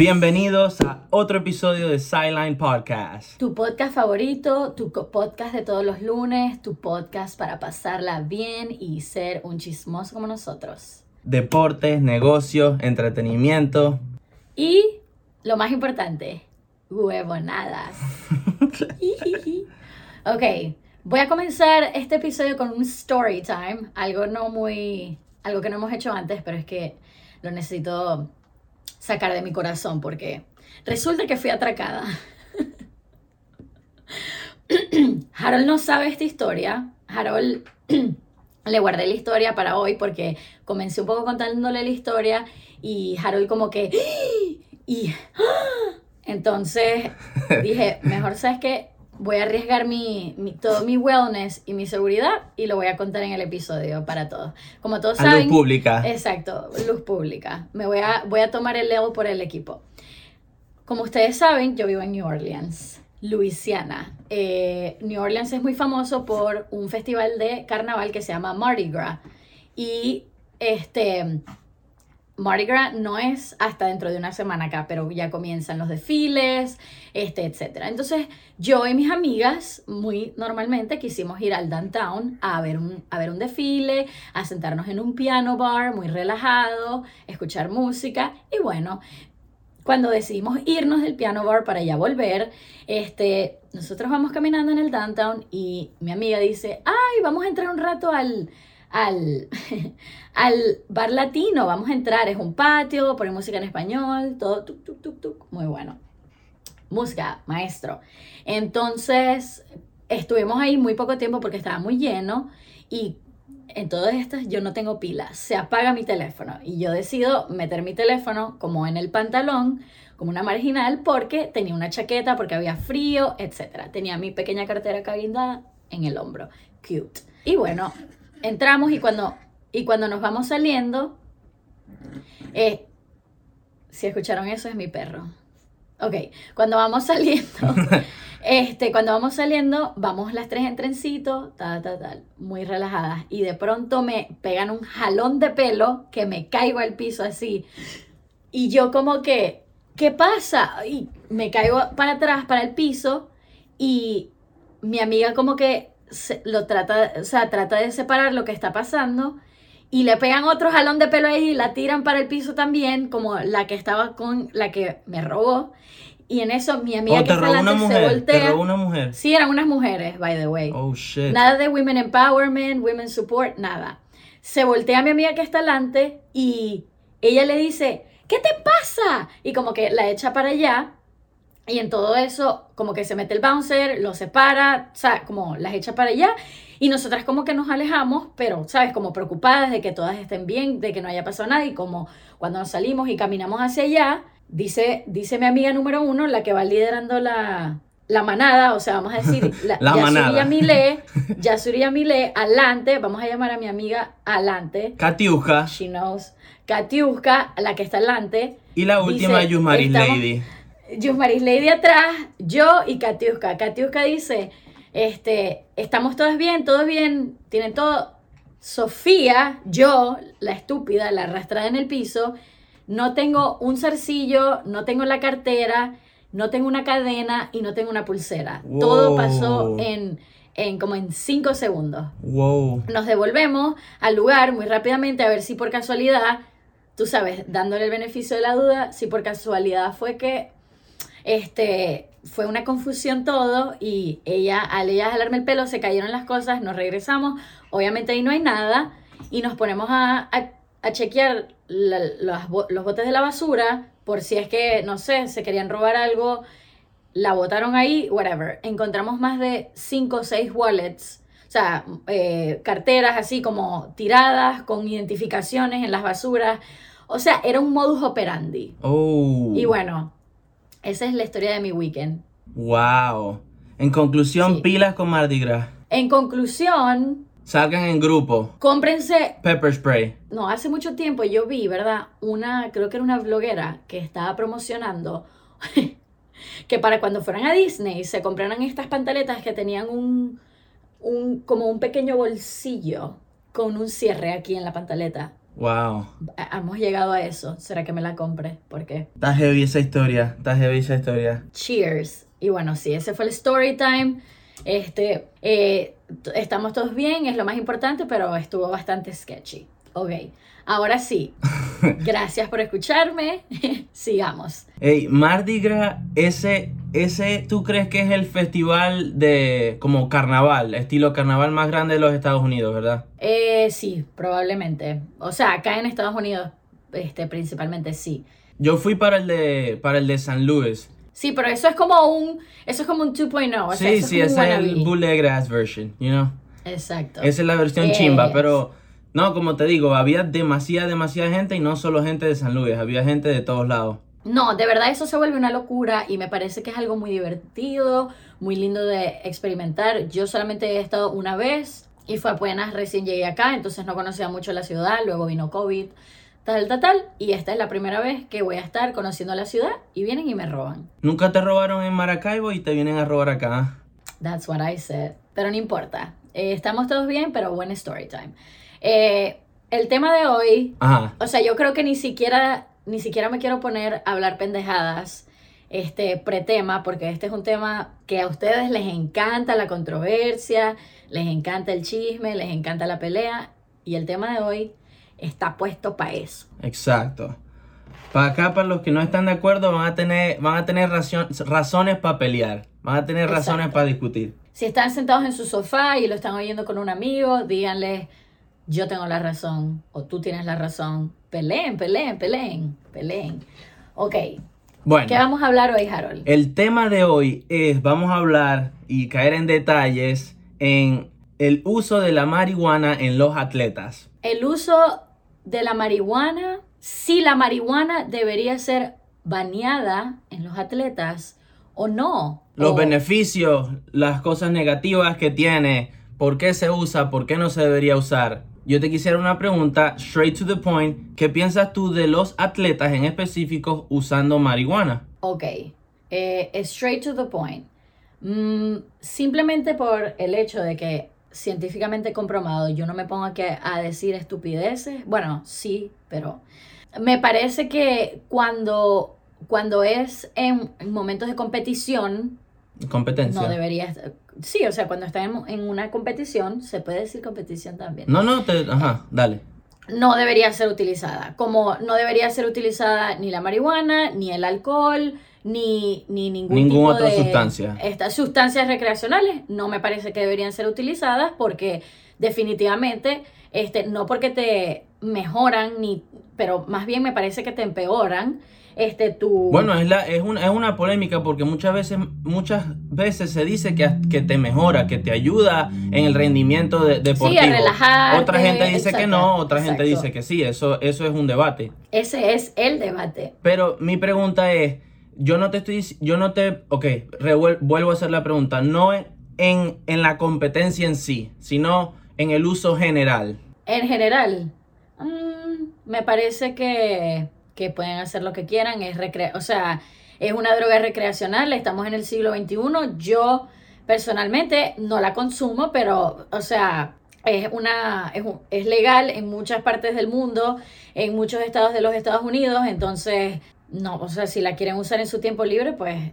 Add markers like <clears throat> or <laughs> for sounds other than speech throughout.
Bienvenidos a otro episodio de Sideline Podcast. Tu podcast favorito, tu podcast de todos los lunes, tu podcast para pasarla bien y ser un chismoso como nosotros. Deportes, negocios, entretenimiento. Y lo más importante, huevonadas. <laughs> ok, voy a comenzar este episodio con un story time, algo no muy, algo que no hemos hecho antes, pero es que lo necesito sacar de mi corazón porque resulta que fui atracada. <coughs> Harold no sabe esta historia. Harold <clears throat> le guardé la historia para hoy porque comencé un poco contándole la historia y Harold como que <gasps> y entonces <laughs> dije, mejor sabes que voy a arriesgar mi, mi- todo mi wellness y mi seguridad y lo voy a contar en el episodio para todos. Como todos A luz saben, pública. Exacto, luz pública. Me voy a, voy a tomar el level por el equipo. Como ustedes saben, yo vivo en New Orleans, Luisiana. Eh, New Orleans es muy famoso por un festival de carnaval que se llama Mardi Gras. Y este Mardi Gras no es hasta dentro de una semana acá, pero ya comienzan los desfiles, este, etcétera. Entonces, yo y mis amigas, muy normalmente, quisimos ir al downtown a ver un, a ver un desfile, a sentarnos en un piano bar muy relajado, escuchar música. Y bueno, cuando decidimos irnos del piano bar para ya volver, este, nosotros vamos caminando en el downtown y mi amiga dice, ay, vamos a entrar un rato al, al, <laughs> al bar latino, vamos a entrar, es un patio, ponen música en español, todo, tuk, tuk, tuk, tuk, muy bueno. Música, maestro. Entonces, estuvimos ahí muy poco tiempo porque estaba muy lleno y en todas estas yo no tengo pilas, se apaga mi teléfono y yo decido meter mi teléfono como en el pantalón, como una marginal, porque tenía una chaqueta, porque había frío, etc. Tenía mi pequeña cartera cabindada en el hombro. Cute. Y bueno, entramos y cuando, y cuando nos vamos saliendo, eh, si escucharon eso es mi perro. Ok, cuando vamos <laughs> saliendo, este, cuando vamos saliendo, vamos las tres en trencito, tal, tal, tal, muy relajadas. Y de pronto me pegan un jalón de pelo que me caigo al piso así. Y yo como que, ¿qué pasa? Y me caigo para atrás, para el piso. Y mi amiga como que se- lo trata, o sea, trata de separar lo que está pasando. Y le pegan otro jalón de pelo ahí y la tiran para el piso también, como la que estaba con la que me robó. Y en eso mi amiga Oh, que está delante se mujer. Te voltea. robó una mujer. Sí, eran unas mujeres, by the way. Oh shit. Nada de women empowerment, women support, nada. Se voltea mi amiga que está delante y ella le dice, ¿qué te pasa? Y como que la echa para allá. Y en todo eso, como que se mete el bouncer, lo separa, o sea, como las echa para allá. Y nosotras como que nos alejamos, pero, ¿sabes? Como preocupadas de que todas estén bien, de que no haya pasado nada. Y como cuando nos salimos y caminamos hacia allá, dice, dice mi amiga número uno, la que va liderando la, la manada, o sea, vamos a decir, <laughs> la, La Yasuri. Yamile, <laughs> Yasuri Yamile, adelante, vamos a llamar a mi amiga adelante. Katiuska. She knows. Katiuska, la que está adelante. Y la última, Yusmaris Lady. Yusmaris Lady atrás, yo y Katiuska. Katiuska dice, este, estamos todas bien, todos bien, tienen todo. Sofía, yo, la estúpida, la arrastrada en el piso, no tengo un zarcillo, no tengo la cartera, no tengo una cadena y no tengo una pulsera. Todo pasó en, en como en cinco segundos. Wow. Nos devolvemos al lugar muy rápidamente a ver si por casualidad, tú sabes, dándole el beneficio de la duda, si por casualidad fue que este fue una confusión todo y ella al ella jalarme el pelo se cayeron las cosas, nos regresamos, obviamente ahí no hay nada y nos ponemos a, a- a chequear la- bo- los botes de la basura por si es que, no sé, se querían robar algo, la botaron ahí, whatever. Encontramos más de 5 o 6 wallets, o sea, eh, carteras así como tiradas con identificaciones en las basuras. O sea, era un modus operandi. Oh. Y bueno, esa es la historia de mi weekend. Wow. En conclusión, Sí. pilas con Mardi Gras. En conclusión, Salgan en grupo. cómprense Pepper spray. No, hace mucho tiempo yo vi, ¿verdad? Una, creo que era una bloguera que estaba promocionando <laughs> que para cuando fueran a Disney se compraran estas pantaletas que tenían un, un como un pequeño bolsillo con un cierre aquí en la pantaleta. Wow. Hemos llegado a eso. ¿Será que me la compre? ¿Por qué? Está heavy esa historia. Está heavy esa historia. Cheers. Y bueno, sí, ese fue el story time. Este, eh, estamos todos bien, es lo más importante, pero estuvo bastante sketchy. Ok, ahora sí. <laughs> Gracias por escucharme. <laughs> Sigamos. Ey, Mardi Gras, ese, ese, ¿tú crees que es el festival de como carnaval, estilo carnaval más grande de los Estados Unidos, verdad? Eh, sí, probablemente. O sea, acá en Estados Unidos, este, principalmente sí. Yo fui para el de, para el de San Luis. Sí, pero eso es como un, eso es como un 2.0. O sea, sí, sí, es ese es el bootleg ass version, you know. Exacto. Esa es la versión Yes. chimba, pero no, como te digo, había demasiada, demasiada gente y no solo gente de San Luis, había gente de todos lados. No, de verdad eso se vuelve una locura y me parece que es algo muy divertido, muy lindo de experimentar. Yo solamente he estado una vez y fue apenas recién llegué acá, entonces no conocía mucho la ciudad, luego vino COVID, tal, tal, tal, y esta es la primera vez que voy a estar conociendo la ciudad y vienen y me roban. Nunca te robaron en Maracaibo y te vienen a robar acá. That's what I said. Pero no importa. Eh, estamos todos bien, pero buen story time. Eh, el tema de hoy Ajá. O sea, yo creo que ni siquiera, ni siquiera me quiero poner a hablar pendejadas, este pretema, porque este es un tema que a ustedes les encanta la controversia, les encanta el chisme, les encanta la pelea, y el tema de hoy está puesto para eso. Exacto. Para acá, para los que no están de acuerdo, van a tener, van a tener razones para pelear. Van a tener razones para discutir. Si están sentados en su sofá y lo están oyendo con un amigo, díganle, yo tengo la razón, o tú tienes la razón. Peleen, peleen, peleen, peleen. Ok, Bueno, ¿qué vamos a hablar hoy, Harold? el tema de hoy es, vamos a hablar y caer en detalles en el uso de la marihuana en los atletas. El uso de la marihuana, si la marihuana debería ser baneada en los atletas o no. Los O- beneficios, las cosas negativas que tiene, por qué se usa, por qué no se debería usar. Yo te quisiera una pregunta, straight to the point. ¿Qué piensas tú de los atletas en específico usando marihuana? Ok, eh, straight to the point. Mm, simplemente por el hecho de que científicamente comprobado, yo no me pongo aquí a decir estupideces. Bueno, sí, pero me parece que cuando, cuando es en, en momentos de competición, Competencia. no debería. Sí, o sea, cuando está en, en una competición, se puede decir competición también. No, no, te, ajá, dale. no debería ser utilizada. Como no debería ser utilizada ni la marihuana, ni el alcohol, ni, ni ningún Ninguna otra de sustancia. Estas sustancias recreacionales no me parece que deberían ser utilizadas porque definitivamente, este, no porque te mejoran, ni, pero más bien me parece que te empeoran este, tu... Bueno, es, la, es, una, es una polémica porque muchas veces, muchas veces se dice que, que te mejora, que te ayuda en el rendimiento de- deportivo. relajarte, otra gente dice que no, otra gente dice que sí, eso, eso es un debate. Ese es el debate. Pero mi pregunta es, yo no te estoy, yo no te, ok, revuel- vuelvo a hacer la pregunta, no en, en, en la competencia en sí, sino en el uso general. En general, mm, me parece que, que pueden hacer lo que quieran. Es recre o sea, es una droga recreacional. Estamos en el siglo XXI. Yo personalmente no la consumo, pero, o sea, es una es, un- es legal en muchas partes del mundo, en muchos estados de los Estados Unidos. Entonces, no, o sea, si la quieren usar en su tiempo libre, pues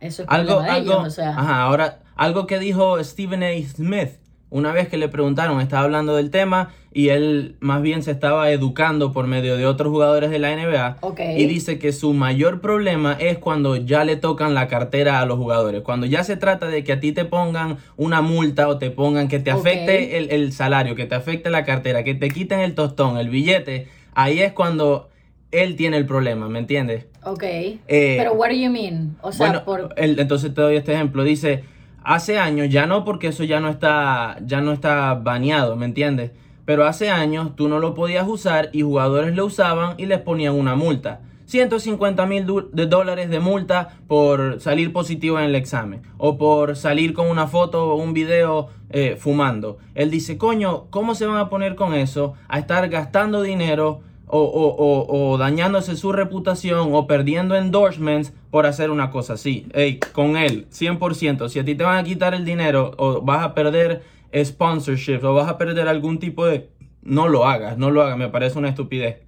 eso es Algo, problema de algo, ellos. O sea, ajá, ahora, algo que dijo Stephen A. Smith, una vez que le preguntaron, estaba hablando del tema y él más bien se estaba educando por medio de otros jugadores de la NBA. Ok. Y dice que su mayor problema es cuando ya le tocan la cartera a los jugadores. Cuando ya se trata de que a ti te pongan una multa o te pongan que te afecte el, el salario, que te afecte la cartera, que te quiten el tostón, el billete, ahí es cuando él tiene el problema, ¿me entiendes? ok. Eh, pero, what do you mean? O sea, bueno, por... entonces te doy este ejemplo. Dice, hace años, ya no porque eso ya no está, ya no está baneado, ¿me entiendes? Pero hace años tú no lo podías usar y jugadores lo usaban y les ponían una multa. 150 mil dólares de multa por salir positivo en el examen o por salir con una foto o un video eh, fumando. Él dice, coño, ¿cómo se van a poner con eso? A estar gastando dinero o, o- o- o dañándose su reputación o perdiendo endorsements por hacer una cosa así. Ey, con él, 100%. Si a ti te van a quitar el dinero o vas a perder sponsorships o vas a perder algún tipo de, no lo hagas, no lo hagas, me parece una estupidez.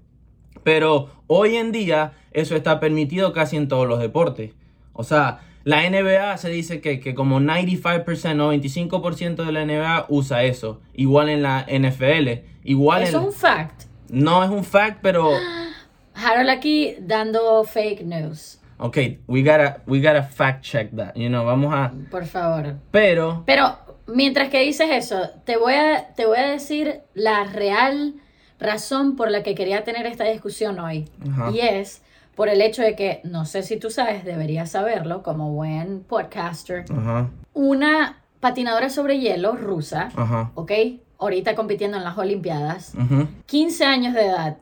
Pero hoy en día eso está permitido casi en todos los deportes. O sea, la NBA se dice que, que como 95% o 25% de la NBA usa eso. Igual en la NFL. Igual en... es un fact. No es un fact, pero... <gasps> Harold aquí dando fake news. Ok, we gotta, we gotta fact check that. You know, vamos a... Por favor. Pero... Pero mientras que dices eso, te voy a, te voy a decir la real razón por la que quería tener esta discusión hoy. Y es por el hecho de que, no sé si tú sabes, deberías saberlo como buen podcaster, Ajá, una patinadora sobre hielo rusa, ajá. ¿ok? Ahorita compitiendo en las Olimpiadas, ujú, 15 años de edad,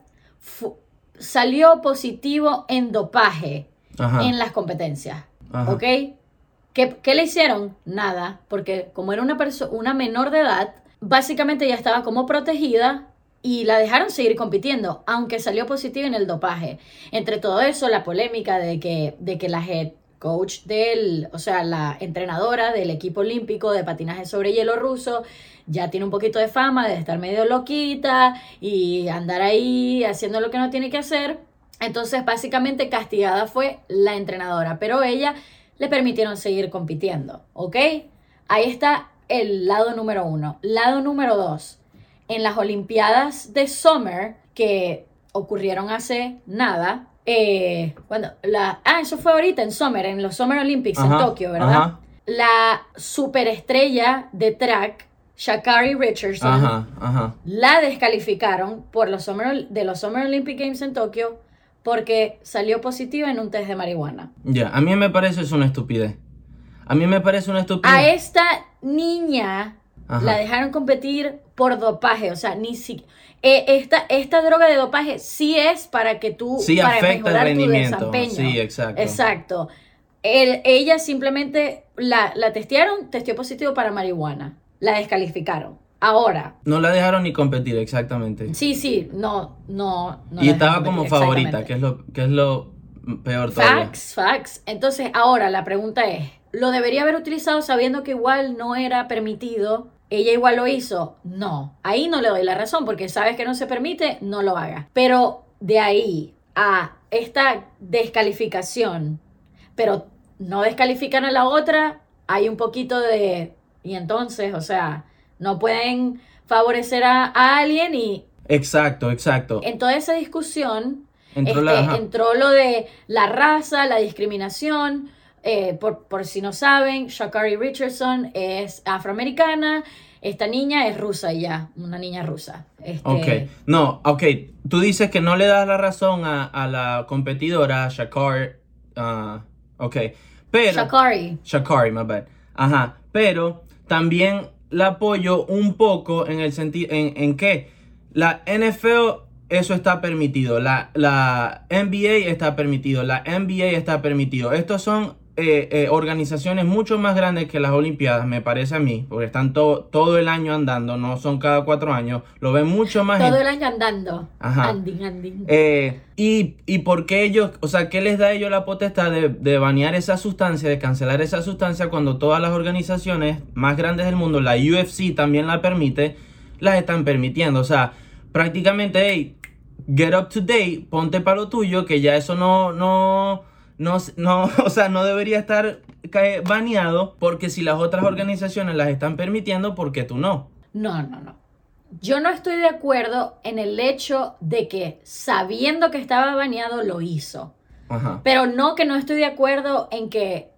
salió positivo en dopaje Ajá. en las competencias, Ajá. ¿ok? ¿Qué, qué le hicieron? Nada, porque como era una, una menor de edad, básicamente ya estaba como protegida y la dejaron seguir compitiendo, aunque salió positiva en el dopaje. Entre todo eso, la polémica de que, de que la head coach del, o sea, la entrenadora del equipo olímpico de patinaje sobre hielo ruso, ya tiene un poquito de fama de estar medio loquita y andar ahí haciendo lo que no tiene que hacer. Entonces, básicamente castigada fue la entrenadora, pero ella le permitieron seguir compitiendo, ¿ok? Ahí está el lado número uno. Lado número dos, en las Olimpiadas de Summer, que ocurrieron hace nada, eh, cuando la, ah, eso fue ahorita en Summer, en los Summer Olympics en Tokio, ¿verdad? ajá. La superestrella de track, Shakari Richardson, Ajá, ajá. la descalificaron por los Summer, de los Summer Olympic Games en Tokio porque salió positiva en un test de marihuana. Ya, a mí me parece eso una estupidez. A mí me parece una estupidez. A esta niña Ajá. la dejaron competir por dopaje, o sea, ni si eh, esta, esta droga de dopaje sí es para que tú Sí para afecta el mejorar tu rendimiento. desempeño. Sí, exacto. Exacto. El- ella simplemente la, la testearon, testeó positivo para marihuana. La descalificaron. Ahora, No la dejaron ni competir, exactamente. sí, sí, no, no. no y estaba como favorita, que es lo, que es lo peor todavía. Facts, facts. Entonces, ahora la pregunta es, ¿lo debería haber utilizado sabiendo que igual no era permitido? ¿Ella igual lo hizo? No. Ahí no le doy la razón porque sabes que no se permite, no lo hagas. Pero de ahí a esta descalificación, pero no descalifican a la otra, hay un poquito de... Y entonces, o sea, no pueden favorecer a, a alguien y Exacto, exacto. en toda esa discusión Entró este, la- ajá. entró lo de la raza, la discriminación. eh, por, por si no saben, Shakari Richardson es afroamericana. Esta niña es rusa ya, una niña rusa. Este, Ok, no, ok, tú dices que no le das la razón a, a la competidora, Shakar, ah, ok, pero... Shakari. Shakari, my bad. Ajá, pero también la apoyo un poco en el sentido, en, en que la NFL, eso está permitido, la, la NBA está permitido, la NBA está permitido. Estos son eh, eh, organizaciones mucho más grandes que las Olimpiadas, me parece a mí, porque están to- todo el año andando, no son cada cuatro años, lo ven mucho más Todo el año andando. Ajá. Anding, anding. Eh, y, y por qué ellos, o sea, ¿qué les da a ellos la potestad de, de banear esa sustancia, de cancelar esa sustancia cuando todas las organizaciones más grandes del mundo, la UFC también la permite, las están permitiendo? O sea, prácticamente, hey, get up to date, ponte para lo tuyo, que ya eso no, no, no, no, <laughs> o sea, no debería estar baneado, porque si las otras organizaciones las están permitiendo, ¿por qué tú no? No, no, no. Yo no estoy de acuerdo en el hecho de que sabiendo que estaba baneado lo hizo. Ajá. Pero no que no estoy de acuerdo en que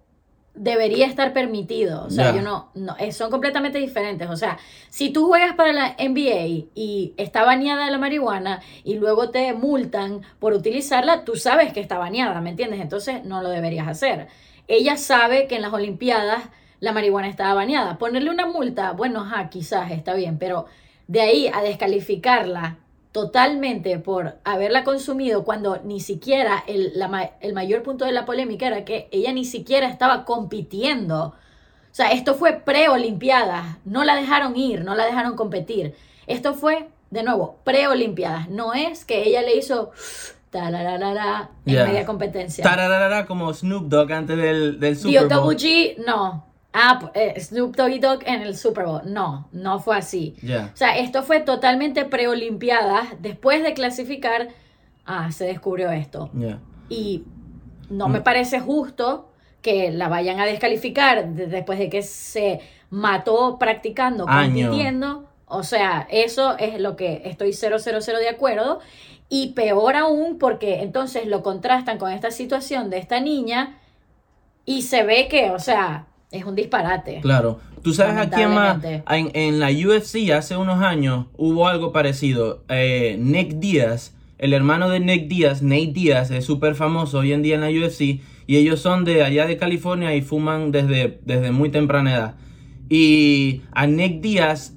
debería estar permitido. O sea, yo no, no, eh, son completamente diferentes. O sea, si tú juegas para la NBA y está baneada la marihuana y luego te multan por utilizarla, tú sabes que está baneada, ¿me entiendes? Entonces no lo deberías hacer. Ella sabe que en las Olimpiadas la marihuana estaba baneada. Ponerle una multa, bueno, ajá, quizás está bien, pero de ahí a descalificarla totalmente por haberla consumido cuando ni siquiera el, la el mayor punto de la polémica era que ella ni siquiera estaba compitiendo. O sea, esto fue pre-Olimpiadas. No la dejaron ir, no la dejaron competir. Esto fue, de nuevo, pre-Olimpiadas. No es que ella le hizo tararara en Ya. media competencia. Tararara como Snoop Dogg antes del, del Super Bowl. No. Ah, eh, Snoop Doggy Dogg en el Super Bowl. No, no fue así. Ya. O sea, esto fue totalmente preolimpiadas. Después de clasificar, ah, se descubrió esto. Y no Mm. me parece justo que la vayan a descalificar de- después de que se mató practicando, Año. compitiendo. O sea, eso es lo que estoy 000 de acuerdo. Y peor aún porque entonces lo contrastan con esta situación de esta niña y se ve que, o sea, es un disparate. Claro. ¿Tú sabes a quién más? En, en la UFC hace unos años hubo algo parecido. Eh, Nick Díaz, el hermano de Nick Díaz, Nate Díaz, es súper famoso hoy en día en la UFC. Y ellos son de allá de California y fuman desde, desde muy temprana edad. Y a Nick Díaz,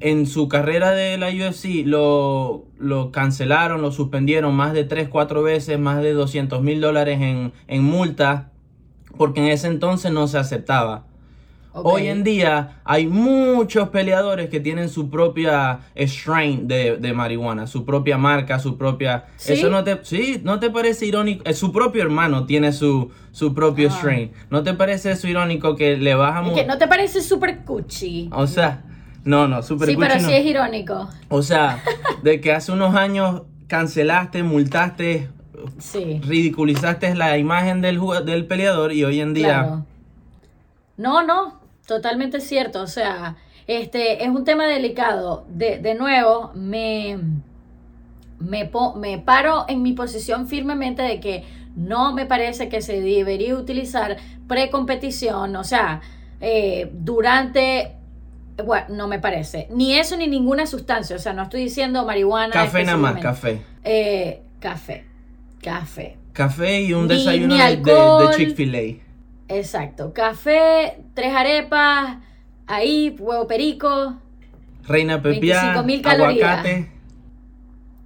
en su carrera de la UFC, lo, lo cancelaron, lo suspendieron más de 3, 4 veces, más de 200 mil dólares en, en multa, porque en ese entonces no se aceptaba. Hoy en día hay muchos peleadores que tienen su propia strain de, de marihuana, su propia marca, su propia... ¿Sí? Eso no te... Sí, ¿no te parece irónico? Eh, su propio hermano tiene su, su propio Ah. strain. ¿No te parece eso irónico que le ¿Y bajamos... que ¿No te parece súper cuchi? O sea, no, no, super sí, pero Gucci no. sí es irónico. O sea, <laughs> de que hace unos años cancelaste, multaste, Sí. ridiculizaste la imagen del, del peleador y hoy en día... Claro. No, no, totalmente cierto. O sea, este es un tema delicado. De, de nuevo, me, me, po- me paro en mi posición firmemente de que no me parece que se debería utilizar precompetición, o sea, eh, durante... Bueno, no me parece. Ni eso ni ninguna sustancia. O sea, no estoy diciendo marihuana. Café nada más, café. Eh, café. Café. Café y un Ni- desayuno ni de, de- de alcohol. Chick-fil-A. Exacto. Café, tres arepas, ahí, huevo perico. Reina Pepia, 25.000 calorías. aguacate.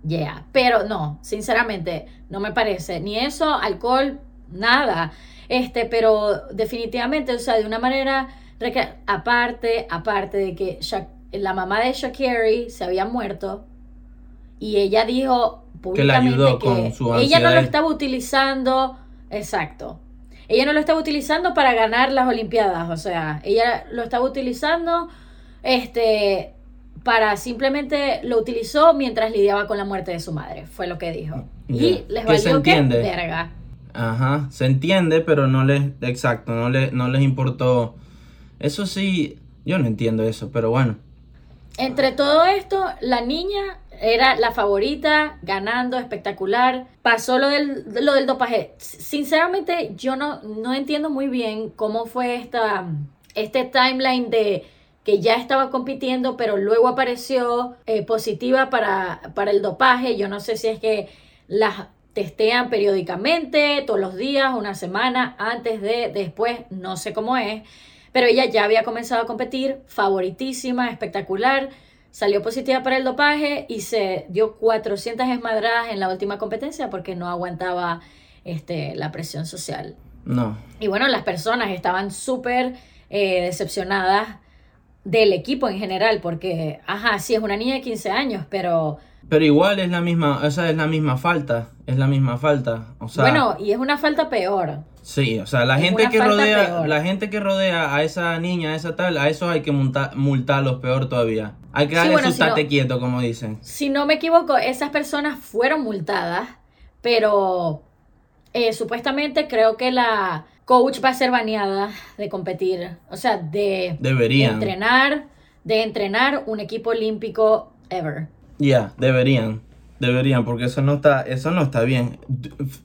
Yeah. Pero no, sinceramente, no me parece. Ni eso, alcohol, nada. Este, pero definitivamente, o sea, de una manera. Aparte, aparte de que Sha- la mamá de Shakiri se había muerto. Y ella dijo Que la públicamente ayudó que con su ella no lo estaba utilizando. Exacto. Ella no lo estaba utilizando para ganar las Olimpiadas. O sea, ella lo estaba utilizando. Este. Para simplemente lo utilizó mientras lidiaba con la muerte de su madre. Fue lo que dijo. Ya. Y les Que se valió que entiende. verga. Ajá, se entiende, pero no les, exacto, no les, no les importó. Eso sí, yo no entiendo eso, pero bueno. Entre todo esto, la niña era la favorita, ganando, espectacular. Pasó lo del, lo del dopaje. Sinceramente, yo no, no entiendo muy bien cómo fue esta, este timeline de que ya estaba compitiendo, pero luego apareció eh, positiva para, para el dopaje. Yo no sé si es que las testean periódicamente, todos los días, una semana, antes de, después, no sé cómo es. Pero ella ya había comenzado a competir, favoritísima, espectacular. Salió positiva para el dopaje y se dio 400 esmadradas en la última competencia porque no aguantaba este, la presión social. No. Y bueno, las personas estaban súper eh, decepcionadas del equipo en general porque, ajá, sí, es una niña de 15 años, pero Pero igual es la misma, o sea, es la misma falta, es la misma falta. O sea, bueno, y es una falta peor. Sí, o sea, la gente que rodea, peor. la gente que rodea a esa niña, a esa tal, a esos hay que multa- multarlos peor todavía. Hay que Sí, darle bueno, su si no- tate quieto, como dicen. Si no me equivoco, esas personas fueron multadas, pero eh, supuestamente creo que la coach va a ser baneada de competir, o sea, de Deberían. entrenar, de entrenar un equipo olímpico ever. Ya, deberían. Deberían, porque eso no está, eso no está bien.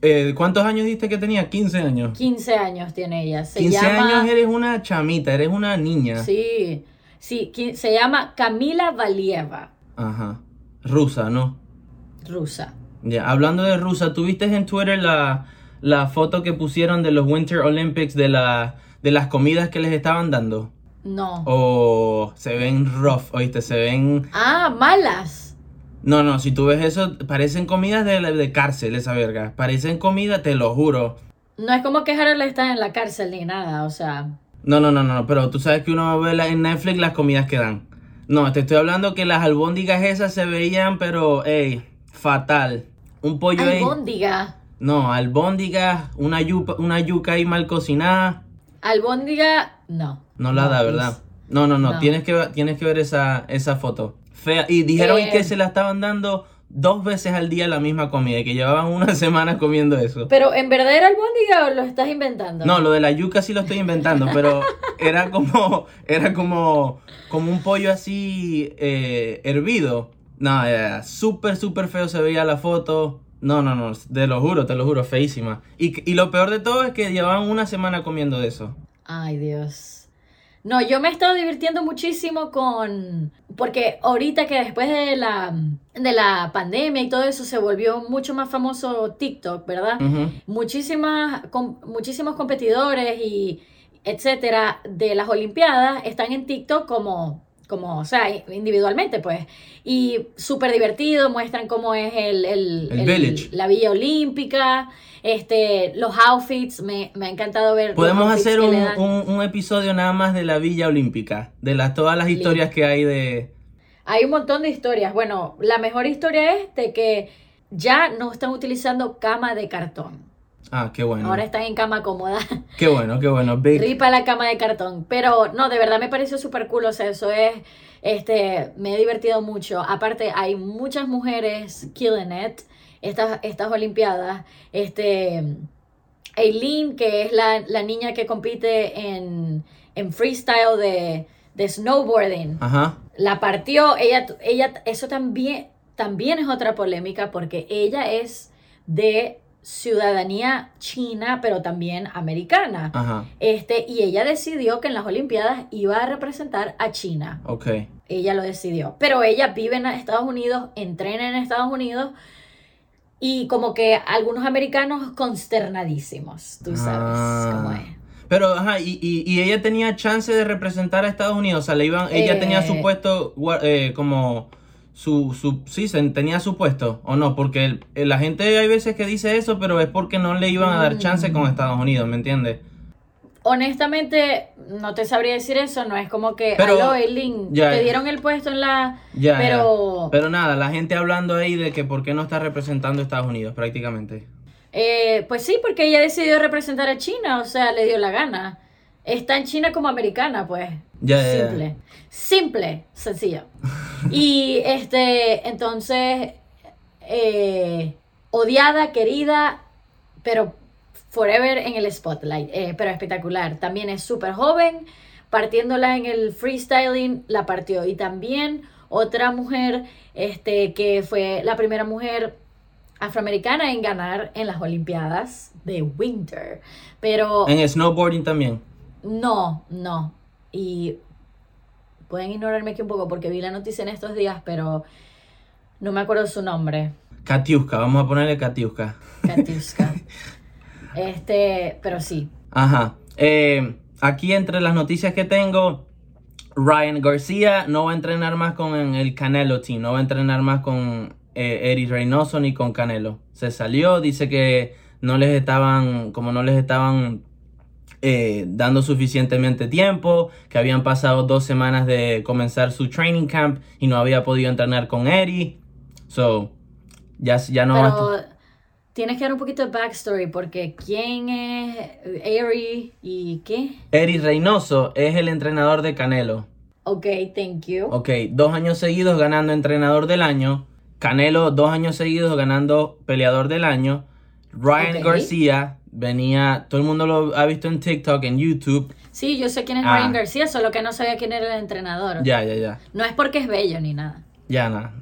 Eh, ¿Cuántos años diste que tenía? 15 años. 15 años tiene ella. Se 15 llama, años eres una chamita, eres una niña. Sí, sí, se llama Camila Valieva, Ajá. Rusa, ¿no? rusa. Ya, hablando de rusa, ¿tuviste en Twitter la, la foto que pusieron de los Winter Olympics de, la, de las comidas que les estaban dando? No. Oh, se ven rough, oíste, se ven... Ah, malas. No, no, si tú ves eso, parecen comidas de, de cárcel, esa verga. Parecen comida, te lo juro. No es como que Harold está en la cárcel ni nada, o sea. No, no, no, no, pero tú sabes que uno ve la- en Netflix las comidas que dan. No, te estoy hablando que las albóndigas esas se veían, pero, ey, fatal. Un pollo ahí. Albóndiga. No, albóndigas, una yuca, una yuca ahí mal cocinada. Albóndiga, no. No la No, da. ¿verdad? No, no, no, No. Tienes, que, ver- tienes que ver esa, esa foto. Fea. Y dijeron Eh. que se la estaban dando dos veces al día la misma comida y que llevaban una <laughs> semana comiendo eso. Pero ¿en verdad era albóndiga o lo estás inventando? No, lo de la yuca sí lo estoy inventando, pero <laughs> era como, era como, como un pollo así eh, hervido. No, era súper, súper feo se veía la foto. No, no, no, te lo juro, te lo juro, feísima. Y, y lo peor de todo es que llevaban una semana comiendo eso. Ay, Dios. No, yo me he estado divirtiendo muchísimo con... Porque ahorita que después de la, de la pandemia y todo eso se volvió mucho más famoso TikTok, ¿verdad? Muchísimas, com- muchísimos competidores y etcétera de las Olimpiadas están en TikTok como, como o sea, individualmente, pues. Y súper divertido, muestran cómo es el, el- El el- village. la Villa Olímpica, este, los outfits, me, me ha encantado ver. Podemos hacer un, un- un episodio nada más de la Villa Olímpica, de las, todas las Listo. historias que hay de... Hay un montón de historias. Bueno, la mejor historia es de que ya no están utilizando cama de cartón. Ah, qué bueno. Ahora están en cama cómoda. <laughs> Qué bueno, qué bueno. Big- Ripa la cama de cartón. Pero no, de verdad me pareció súper cool. O sea, eso es. Este, me he divertido mucho. Aparte, hay muchas mujeres killing it. Estas, estas Olimpiadas. Este. Aileen, que es la, la niña que compite en, en freestyle de, de snowboarding Ajá. la partió, ella, ella, eso también, también es otra polémica porque ella es de ciudadanía china, pero también americana. Ajá. Este, y ella decidió que en las Olimpiadas iba a representar a China. Ok. Ella lo decidió. Pero ella vive en Estados Unidos, entrena en Estados Unidos. Y como que algunos americanos consternadísimos, tú sabes Ah. cómo es. Pero, ajá, y, y, y ella tenía chance de representar a Estados Unidos. O sea, le iban, ella tenía su Eh. puesto eh, como su, su, sí, se- tenía su puesto, ¿o no? Porque el- la gente hay veces que dice eso, pero es porque no le iban a dar chance con Mm. Estados Unidos, ¿me entiendes? Honestamente, no te sabría decir eso, no es como que, Pero- aló, Eileen, ya, te dieron el puesto en la... Ya, pero. Pero nada, la gente hablando ahí de que por qué no está representando a Estados Unidos, prácticamente. eh, pues sí, porque ella decidió representar a China, o sea, le dio la gana. Está en China como americana, pues. Simple. Simple, sencillo. y este, entonces, eh, odiada, querida, pero forever en el spotlight, eh, pero espectacular. También es súper joven, partiéndola en el freestyling, la partió. Y también otra mujer, este, que fue la primera mujer afroamericana en ganar en las Olimpiadas de Winter. Pero En snowboarding también. No, no. Y pueden ignorarme aquí un poco porque vi la noticia en estos días, pero no me acuerdo su nombre. Katiuska, vamos a ponerle Katiuska. Katiuska. <laughs> este, pero sí. Ajá. Eh, aquí entre las noticias que tengo, Ryan García no va a entrenar más con el Canelo Team, no va a entrenar más con eh, Eddie Reynoso ni con Canelo. Se salió, dice que no les estaban, como no les estaban eh, dando suficientemente tiempo, que habían pasado dos semanas de comenzar su training camp y no había podido entrenar con Eddie. So, ya, ya no Pero tienes que dar un poquito de backstory porque quién es Ari y qué. Eddie Reynoso es el entrenador de Canelo. Ok, thank you. Ok, dos años seguidos ganando entrenador del año. Canelo, dos años seguidos ganando peleador del año. Ryan Ok. García venía, todo el mundo lo ha visto en TikTok, en YouTube. Sí, yo sé quién es Ah. Ryan García, solo que no sabía quién era el entrenador. Ya, ya, ya. No es porque es bello ni nada. Ya, nada.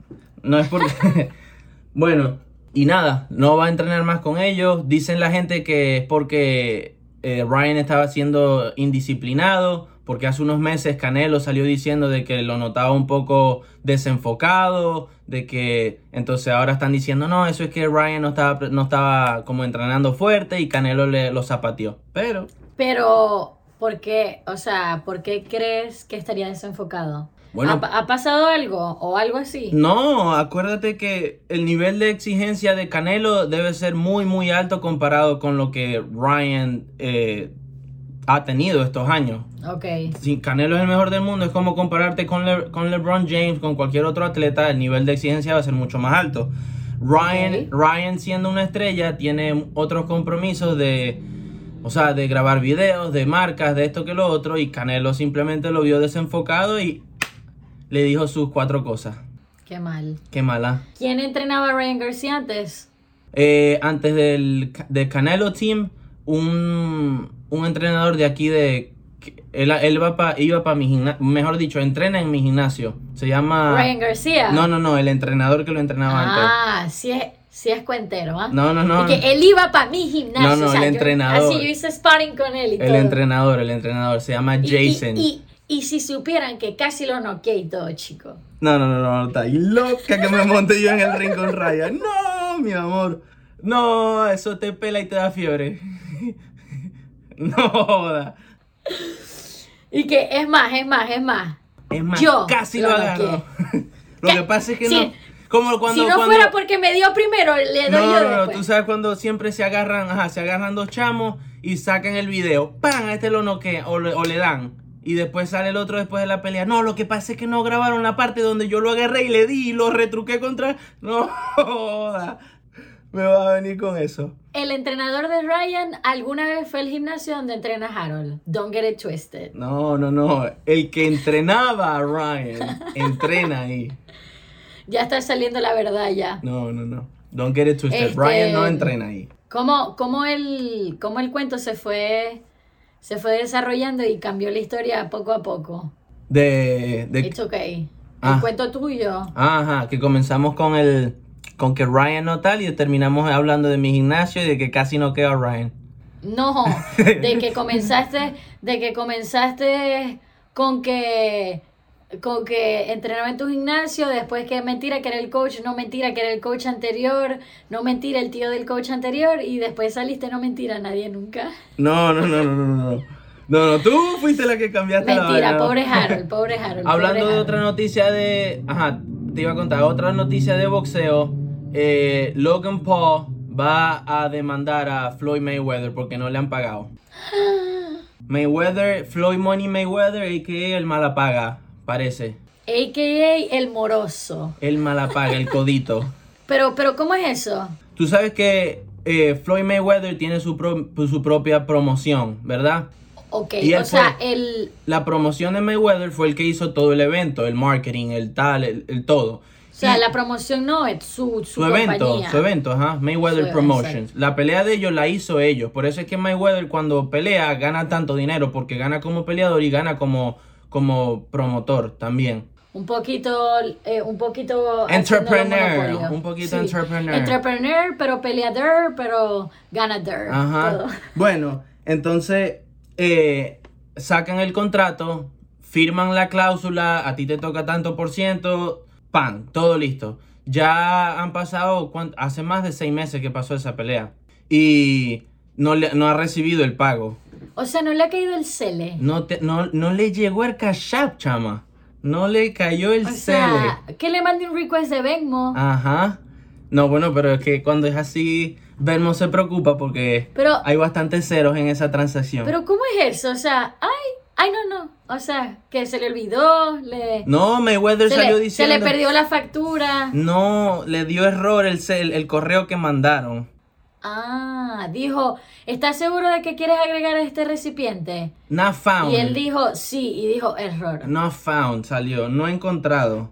No es porque. <laughs> bueno, y nada, no va a entrenar más con ellos. Dicen la gente que es porque eh, Ryan estaba siendo indisciplinado. Porque hace unos meses Canelo salió diciendo de que lo notaba un poco desenfocado. De que entonces ahora están diciendo, no, eso es que Ryan no estaba, no estaba como entrenando fuerte y Canelo le, lo zapateó. Pero Pero, ¿por qué? O sea, ¿por qué crees que estaría desenfocado? Bueno. ¿Ha, ha pasado algo o algo así? No, acuérdate que el nivel de exigencia de Canelo debe ser muy, muy alto comparado con lo que Ryan eh, ha tenido estos años. Ok. Si Canelo es el mejor del mundo, es como compararte con, Le- con LeBron James, con cualquier otro atleta, el nivel de exigencia va a ser mucho más alto. Ryan. Ryan siendo una estrella, tiene otros compromisos de, O sea, de grabar videos, de marcas, de esto que lo otro. Y Canelo simplemente lo vio desenfocado y le dijo sus cuatro cosas. Qué mal. Qué mala. ¿Quién entrenaba a Ryan García antes? Eh, antes del, del Canelo Team, un, un entrenador de aquí de... Él, él va pa- iba para mi gimnasio, mejor dicho, entrena en mi gimnasio. Se llama... Ryan García. No, no, no, el entrenador que lo entrenaba antes. Ah, sí es, sí es cuentero, ¿ah? No, no, no. Y que él iba para mi gimnasio. No, no, o sea, el yo- entrenador. así yo hice sparring con él y El todo. entrenador, el entrenador, se llama Y- y- Jason. Y, y, si supieran que casi lo noqueé y todo, chico. No, no, no, no, está ahí loca que me monte yo en el ring con Ryan. No, mi amor. No, eso te pela y te da fiebre. <laughs> No joda. Y que es más, es más, es más. Es más, Yo casi lo lo agarro. <laughs> Lo que pasa es que Sí. no. Como cuando. si no cuando- fuera porque me dio primero, le doy No, yo no, no, tú sabes cuando siempre se agarran, ajá, se agarran dos chamos y sacan el video, ¡pam! A este lo noquean o, le- o le dan. Y después sale el otro después de la pelea. No, lo que pasa es que no grabaron la parte donde yo lo agarré y le di y lo retruqué contra. <laughs> No joda. Me va a venir con eso. El entrenador de Ryan alguna vez fue al gimnasio donde entrena Harold. Don't get it twisted. No, no, no. El que entrenaba a Ryan entrena ahí. <laughs> Ya está saliendo la verdad ya. No, no, no. Don't get it twisted. Este- Ryan no entrena ahí. ¿Cómo, cómo, el, cómo el cuento se fue, se fue desarrollando y cambió la historia poco a poco? De. de It's okay. Ah. El cuento tuyo. Ajá, que comenzamos con el con que Ryan no tal y terminamos hablando de mi gimnasio y de que casi no queda Ryan. No, de que comenzaste, de que comenzaste con que con que entrenaba en tu gimnasio, después que mentira que era el coach, no mentira que era el coach anterior, no mentira el tío del coach anterior, y después saliste no mentira nadie nunca. No, no, no, no, no, no. No, no, tú fuiste la que cambiaste la Mentira, pobre Harold, pobre Harold. Hablando pobre de otra noticia de, ajá, te iba a contar otra noticia de boxeo. eh, Logan Paul va a demandar a Floyd Mayweather porque no le han pagado. <gasps> Mayweather, Floyd Money Mayweather, a.k.a. el malapaga, parece. AKA el moroso. El malapaga, el codito. <laughs> Pero, pero, ¿cómo es eso? Tú sabes que eh, Floyd Mayweather tiene su, pro- su propia promoción, ¿verdad? Ok, o sea, fue- el, La promoción de Mayweather fue el que hizo todo el evento, el marketing, el tal, el, el todo. o sea, Y la promoción no es su, su, su evento, compañía. su evento, ajá, Mayweather Su- Promotions. La pelea de ellos la hizo ellos. Por eso es que Mayweather cuando pelea gana tanto dinero, porque gana como peleador y gana como, como promotor también. Un poquito, eh, un poquito... Entrepreneur, un poquito entrepreneur. Entrepreneur, pero peleador, pero ganador. Ajá. todo. Bueno, entonces eh, sacan el contrato, firman la cláusula, a ti te toca tanto por ciento, pan, todo listo. Ya han pasado, hace más de seis meses que pasó esa pelea y no, le- no ha recibido el pago. O sea, no le ha caído el cele. No, te- no, no le llegó el cash app, chama. No le cayó el O cele. sea, que le mande un request de Venmo. Ajá. No, bueno, pero es que cuando es así, Venmo se preocupa porque Pero- hay bastantes ceros en esa transacción. Pero ¿cómo es eso? O sea, ay, ay, no, no. O sea, que se le olvidó, le... No, Mayweather se, salió le, se diciendo. le perdió la factura. No, le dio error el, cel- el correo que mandaron. Ah, dijo, ¿estás seguro de que quieres agregar este recipiente? Not found. Y él dijo, sí, y dijo, error. Not found salió, no encontrado.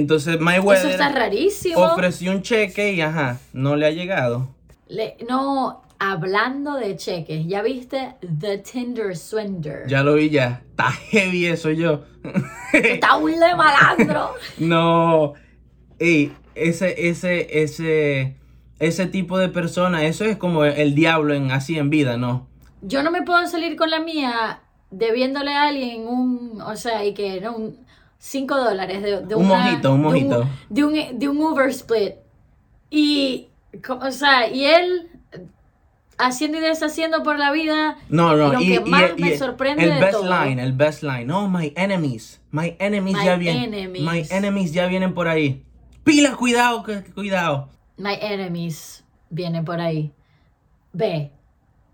Entonces Eso Mayweather está rarísimo. ofreció un cheque y ajá, no le ha llegado. Le- no, hablando de cheques, ¿ya viste The Tinder Swindler? Ya lo vi ya. Está heavy eso yo. Está un de malandro. <laughs> no. Ey, ese, ese, ese, ese tipo de persona, eso es como el diablo en así en vida, ¿no? Yo no me puedo salir con la mía debiéndole a alguien un, o sea, y que no, un 5 dólares de, de Un una- mojito, un de mojito. De un, de un Uber split. Y, o sea, y él haciendo y deshaciendo por la vida. No, no, Lo y, que más y me el- sorprende el de best todo. line, el best line. No, my enemies, my enemies My ya vienen. enemies. My enemies ya vienen por ahí. Pila, cuidado, cuidado. My enemies viene por ahí. Ve,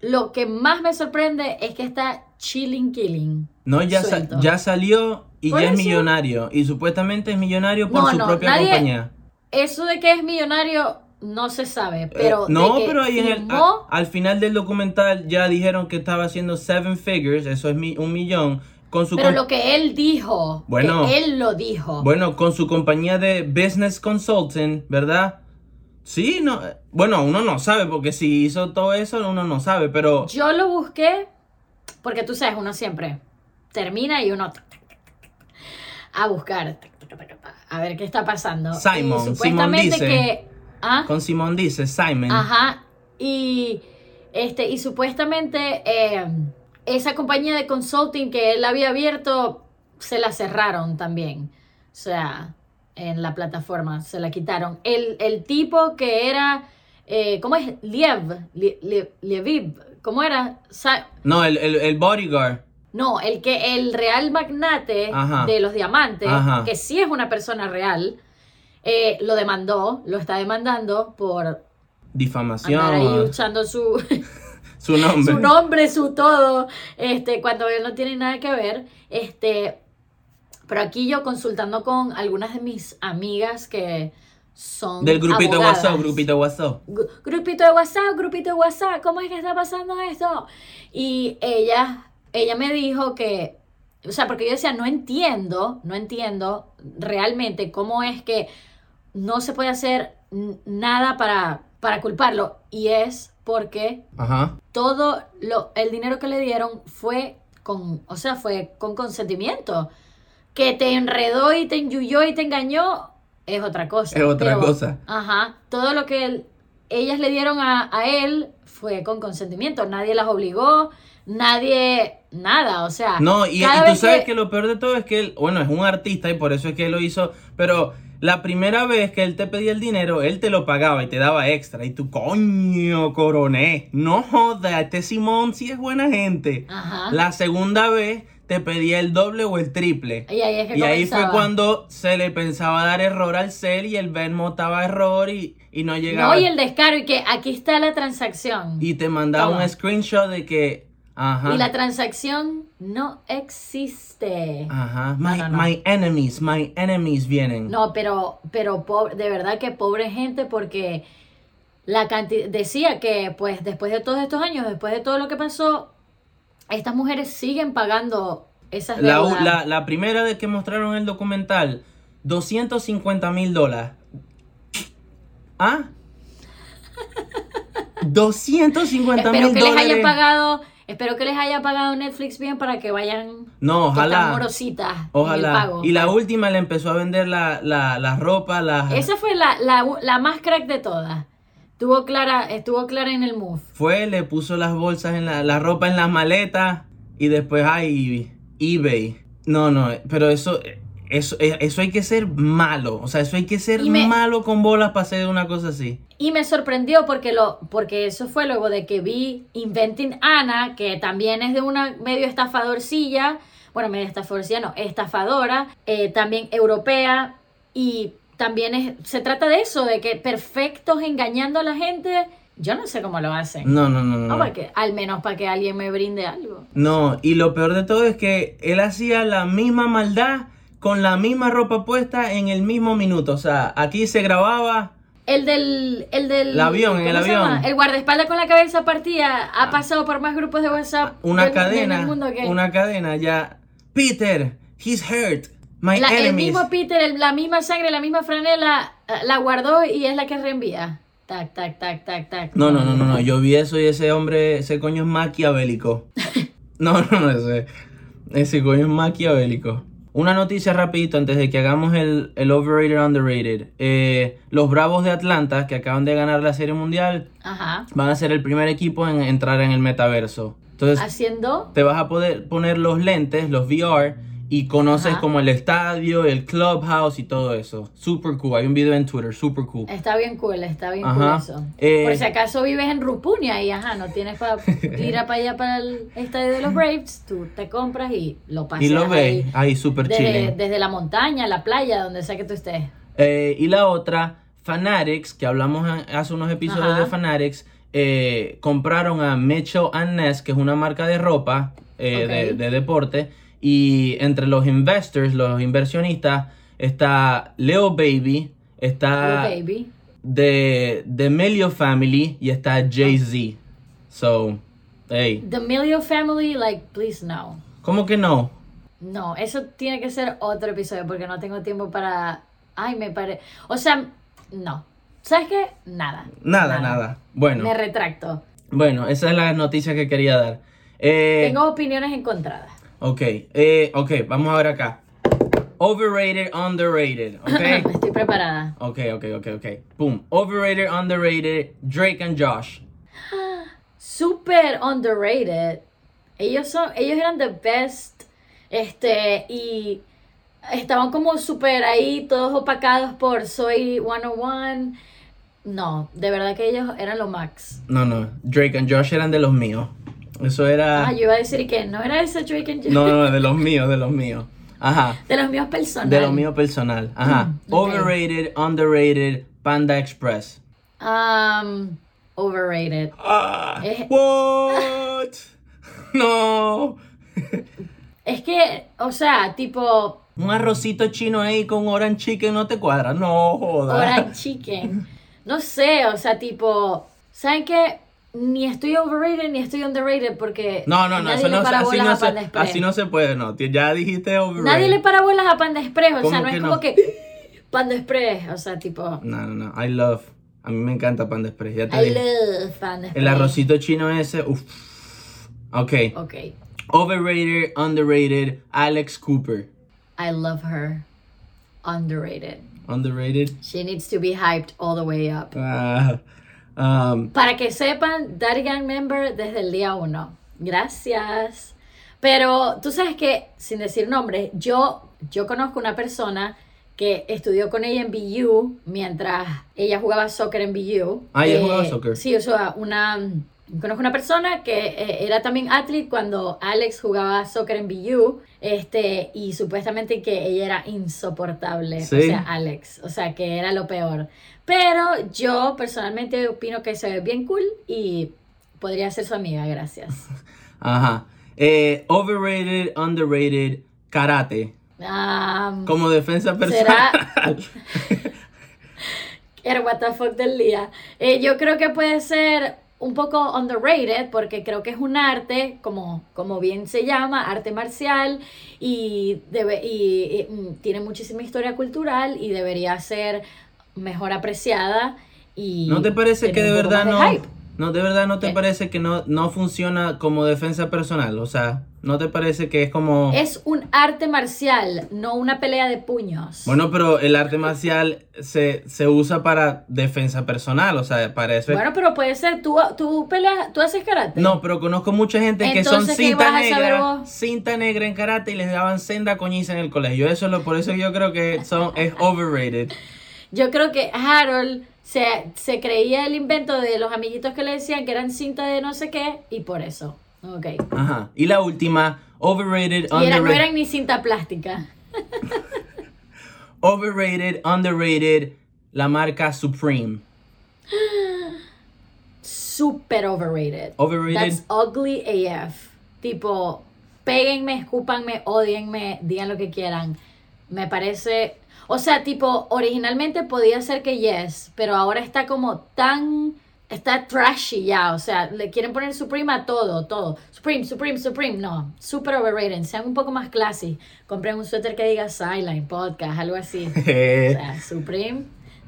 lo que más me sorprende es que está chilling killing. No, ya, sa- ya salió y ya es millonario. Y supuestamente es millonario por No, su no, propia nadie- compañía. Eso de que es millonario, no se sabe, Eh, pero no, de que pero ahí en el, a- al final del documental ya dijeron que estaba haciendo seven figures, eso es mi- un millón, con su pero lo que él dijo, Bueno. que él lo dijo. bueno, con su compañía de business consulting, ¿verdad? Sí, no, eh, bueno, uno no sabe porque si hizo todo eso uno no sabe, pero Yo lo busqué porque tú sabes, uno siempre termina y uno a buscar a ver qué está pasando. Simon, Y Simon supuestamente dice. que ¿ah? con Simón dice Simon. Ajá. Y este, y supuestamente eh, esa compañía de consulting que él había abierto se la cerraron también. O sea, en la plataforma se la quitaron. El, el tipo que era, eh, ¿cómo es? Liev, Lie- Lie- Lieviv, ¿cómo era? Sa- No, el, el, el bodyguard. no, el que el real magnate Ajá. de los diamantes, Ajá. que sí es una persona real, eh, lo demandó, lo está demandando por Difamación. andar ahí usando su, <laughs> Su nombre. <laughs> su nombre, su todo, este, cuando él no tiene nada que ver, este, pero aquí yo consultando con algunas de mis amigas que son Del grupito de abogadas. WhatsApp, grupito de WhatsApp. Gru- grupito de WhatsApp, grupito de WhatsApp, ¿cómo es que está pasando esto? Y ella, ella me dijo que, o sea, porque yo decía, no entiendo, no entiendo realmente cómo es que no se puede hacer nada para, para culparlo. Y es porque Ajá. todo lo, el dinero que le dieron fue con, o sea, fue con consentimiento. Que te enredó y te enyuyó y te engañó es otra cosa. Es otra pero, cosa. Ajá, todo lo que él- ellas le dieron a, a él fue con consentimiento. Nadie las obligó, nadie, nada, o sea. No, y, y tú sabes que... lo peor de todo es que él, bueno, es un artista y por eso es que él lo hizo, pero la primera vez que él te pedía el dinero, él te lo pagaba y te daba extra. Y tú, coño, coroné, no joda, este Simón sí es buena gente. Ajá. La segunda vez te pedía el doble o el triple. Y ahí es que Y ahí fue cuando se le pensaba dar error al cel y el Venmo estaba error y, y no llegaba. No, y el descaro, y que aquí está la transacción. Y te mandaba Toma. un screenshot de que, ajá. Y la transacción no existe. Ajá. My, no, no. my enemies, my enemies vienen. No, pero, pero pobre- de verdad que pobre gente porque la cantidad, decía que pues después de todos estos años, después de todo lo que pasó, estas mujeres siguen pagando esas La, deudas. la, la primera vez que mostraron el documental, 250 mil dólares. ¿Ah? <laughs> 250 espero mil que les dólares. haya pagado, espero que les haya pagado Netflix bien para que vayan No, ojalá. morositas en el Ojalá. pago. Y la última le empezó a vender la, la, la ropa, la... Esa fue la, la, la más crack de todas. Estuvo clara, estuvo clara en el move. Fue, le puso las bolsas en la, la ropa en las maletas y después hay eBay. No, no, pero eso, eso, eso hay que ser malo. O sea, eso hay que ser me- malo con bolas para hacer una cosa así. Y me sorprendió porque lo, porque eso fue luego de que vi Inventing Anna, que también es de una medio estafadorcilla, bueno, medio estafadorcilla no, estafadora, eh, también europea, y también es, se trata de eso, de que perfectos engañando a la gente, yo no sé cómo lo hacen. No, no, no, no. No, no. porque- al menos para que alguien me brinde algo. No, y lo peor de todo es que él hacía la misma maldad con la misma ropa puesta en el mismo minuto. O sea, aquí se grababa. El del, el del El avión, en ¿cómo el avión. El guardaespaldas con la cabeza partida ha pasado por más grupos de WhatsApp Una del- del cadena, mundo que- una cadena ya. Peter, he's hurt. My La- el mismo Peter, el- la misma sangre, la misma franela, eh, la guardó y es la que reenvía. Tac, tac, tac, tac, tac. No, no, no, no, no. Yo vi eso y ese hombre, ese coño es maquiavélico. <laughs> No, no, no, ese, ese coño es maquiavélico. Una noticia rapidito antes de que hagamos el, el overrated underrated. Eh, los Bravos de Atlanta, que acaban de ganar la Serie Mundial, Ajá. van a ser el primer equipo en entrar en el metaverso. Entonces, Haciendo. te vas a poder poner los lentes, los VR, y conoces Ajá. como el estadio, el clubhouse y todo eso. Super cool. Hay un video en Twitter, super cool. Está bien cool, está bien Ajá. cool eso. Eh, Por si acaso vives en Rupunia y ajá, no tienes para <laughs> ir a para allá para el estadio de los Braves, tú te compras y lo pasas Y lo ahí. ves ahí super Desde, chilling. desde la montaña, la playa, donde sea que tú estés. Eh, y la otra, Fanatics, que hablamos hace unos episodios Ajá. de Fanatics, eh, compraron a Mitchell and Ness, que es una marca de ropa de deporte. Y entre los investors, los inversionistas, está Leo Baby, está baby. de, de Melio Family y está Jay-Z. So, hey. The Milio Family, like, please no. ¿Cómo que no? No, eso tiene que ser otro episodio porque no tengo tiempo para. Ay, me pare. O sea, no. ¿Sabes qué? Nada. Nada, nada. Bueno, Me retracto. bueno, esa es la noticia que quería dar. Eh, Tengo opiniones encontradas. Ok, eh, ok, vamos a ver acá. Overrated, underrated, <laughs> ok. Estoy preparada. Ok, ok, ok, ok. Boom. Overrated, underrated, Drake and Josh. Super underrated. Ellos son, ellos eran the best. Este, y estaban como super ahí, todos opacados por Soy 101. No, de verdad que ellos eran lo max. No, no, Drake and Josh eran de los míos. Eso era... Ah, yo iba a decir que no era ese Drake and Josh. No, no, de los míos, de los míos. Ajá. De los míos personales. De lo mío personal. Ajá. Mm. Overrated, underrated, Panda Express. Um, overrated. Ah, what? <laughs> No. <laughs> Es que, o sea, tipo, Un arrocito chino ahí con orange chicken no te cuadra. No, joda. orange chicken. No sé, o sea, tipo, ¿saben qué? Ni estoy overrated ni estoy underrated porque No, no, no, nadie eso le no, para así, no a se, Express. así no se puede, no. Ya dijiste overrated. Nadie le para bolas a Panda Express, o sea, ¿Cómo no es no? como que Panda Express, o sea, tipo, No, no, no. I love. A mí me encanta Panda Express. Ya te I dije. love Panda Express. El arrocito chino ese, uff. Ok. Ok, Overrated, underrated, Alex Cooper. I love her. Underrated. Underrated. She needs to be hyped all the way up. Ah, um, Para que sepan, Daddy Gang member desde el día uno. Gracias. Pero tú sabes que, sin decir nombres, yo, yo conozco una persona que estudió con ella en BU mientras ella jugaba soccer en BU. Ah, ella jugaba soccer. Sí, o sea, una, conozco una persona que eh, era también athlete cuando Alex jugaba soccer en BU. Este, y supuestamente que ella era insoportable. O sea, Alex. O sea, que era lo peor. Pero yo personalmente opino que se ve bien cool y podría ser su amiga, gracias. <laughs> ajá. Eh, overrated, underrated, karate. Um, Como defensa ¿Será? personal. <laughs> el what the fuck del día. Eh, yo creo que puede ser un poco underrated porque creo que es un arte, como, como bien se llama, arte marcial y, debe, y, y, mm, tiene muchísima historia cultural y debería ser mejor apreciada. Y ¿No te parece que de verdad no? hype. No, de verdad no te ¿Qué? parece que no, no funciona como defensa personal. O sea, ¿no te parece que es como... Es un arte marcial, no una pelea de puños. Bueno, pero el arte marcial se, se usa para defensa personal, o sea, para eso es- Bueno, pero puede ser, tú, tú peleas, tú haces karate. No, pero conozco mucha gente que son Entonces, ¿qué cinta negra, cinta negra en karate y les daban senda coñiza en el colegio. Eso es lo, por eso yo creo que son, es <laughs> overrated. Yo creo que Harold se, se creía el invento de los amiguitos que le decían que eran cinta de no sé qué y por eso. Ok. Ajá. Y la última, overrated, Y era- no underrated. eran ni cinta plástica. <laughs> Overrated, underrated, la marca Supreme. Super overrated. Overrated. That's ugly AF. Tipo, péguenme, escúpanme, odienme, digan lo que quieran. Me parece. O sea, tipo, originalmente podía ser que yes, pero ahora está como tan. Está trashy ya. O sea, le quieren poner Supreme a todo, todo. Supreme, Supreme, Supreme. No, super overrated. Sean un poco más classy. Compren un suéter que diga Sideline, podcast, algo así. <laughs> O sea, Supreme.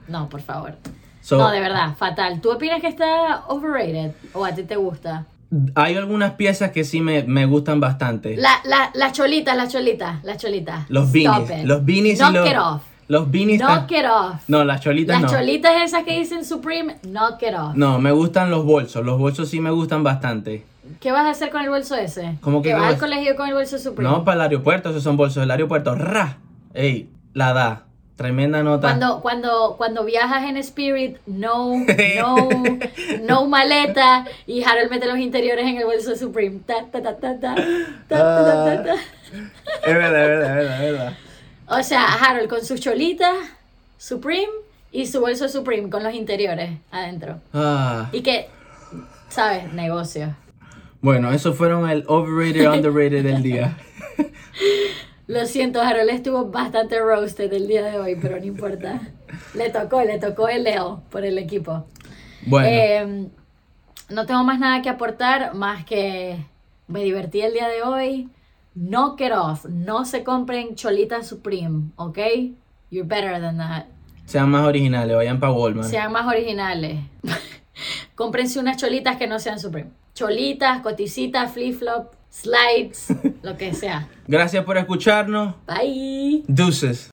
No, por favor. So, no, de verdad, fatal. ¿Tú opinas que está overrated o a ti te gusta? Hay algunas piezas que sí me, me gustan bastante. La, la, las cholitas, las cholitas, las cholitas. los beanies. Los beanies Knock y los. it off. Los beanies. Knock it off. No, las cholitas Las no. cholitas esas que dicen Supreme, knock it off. No, me gustan los bolsos. Los bolsos sí me gustan bastante. ¿Qué vas a hacer con el bolso ese? ¿Cómo que ¿Que vas al colegio con el bolso Supreme? No, para el aeropuerto, esos son bolsos del aeropuerto. ¡Ra! Ey, la da. Tremenda nota. Cuando, cuando, cuando viajas en Spirit, no, <laughs> no, no maleta y Harold mete los interiores en el bolso Supreme. Ta, ta, ta, ta, ta, ta, ta, ta, ta, verdad, es verdad, es verdad, es verdad. O sea, Harold con sus cholitas Supreme y su bolso Supreme con los interiores adentro. Ah, Y que, ¿sabes? Negocio. bueno, esos fueron el overrated <laughs> underrated del día. Lo siento, Harold estuvo bastante roasted el día de hoy, pero no importa. Le tocó, le tocó el Leo por el equipo. Bueno, Eh, no tengo más nada que aportar, más que me divertí el día de hoy. Knock it off. No se compren cholitas Supreme, ¿ok? You're better than that. sean más originales, vayan para Walmart. Sean más originales. <laughs> Cómprense unas cholitas que no sean Supreme. Cholitas, coticitas, flip-flop, slides, <laughs> lo que sea. Gracias por escucharnos. Bye. Deuces.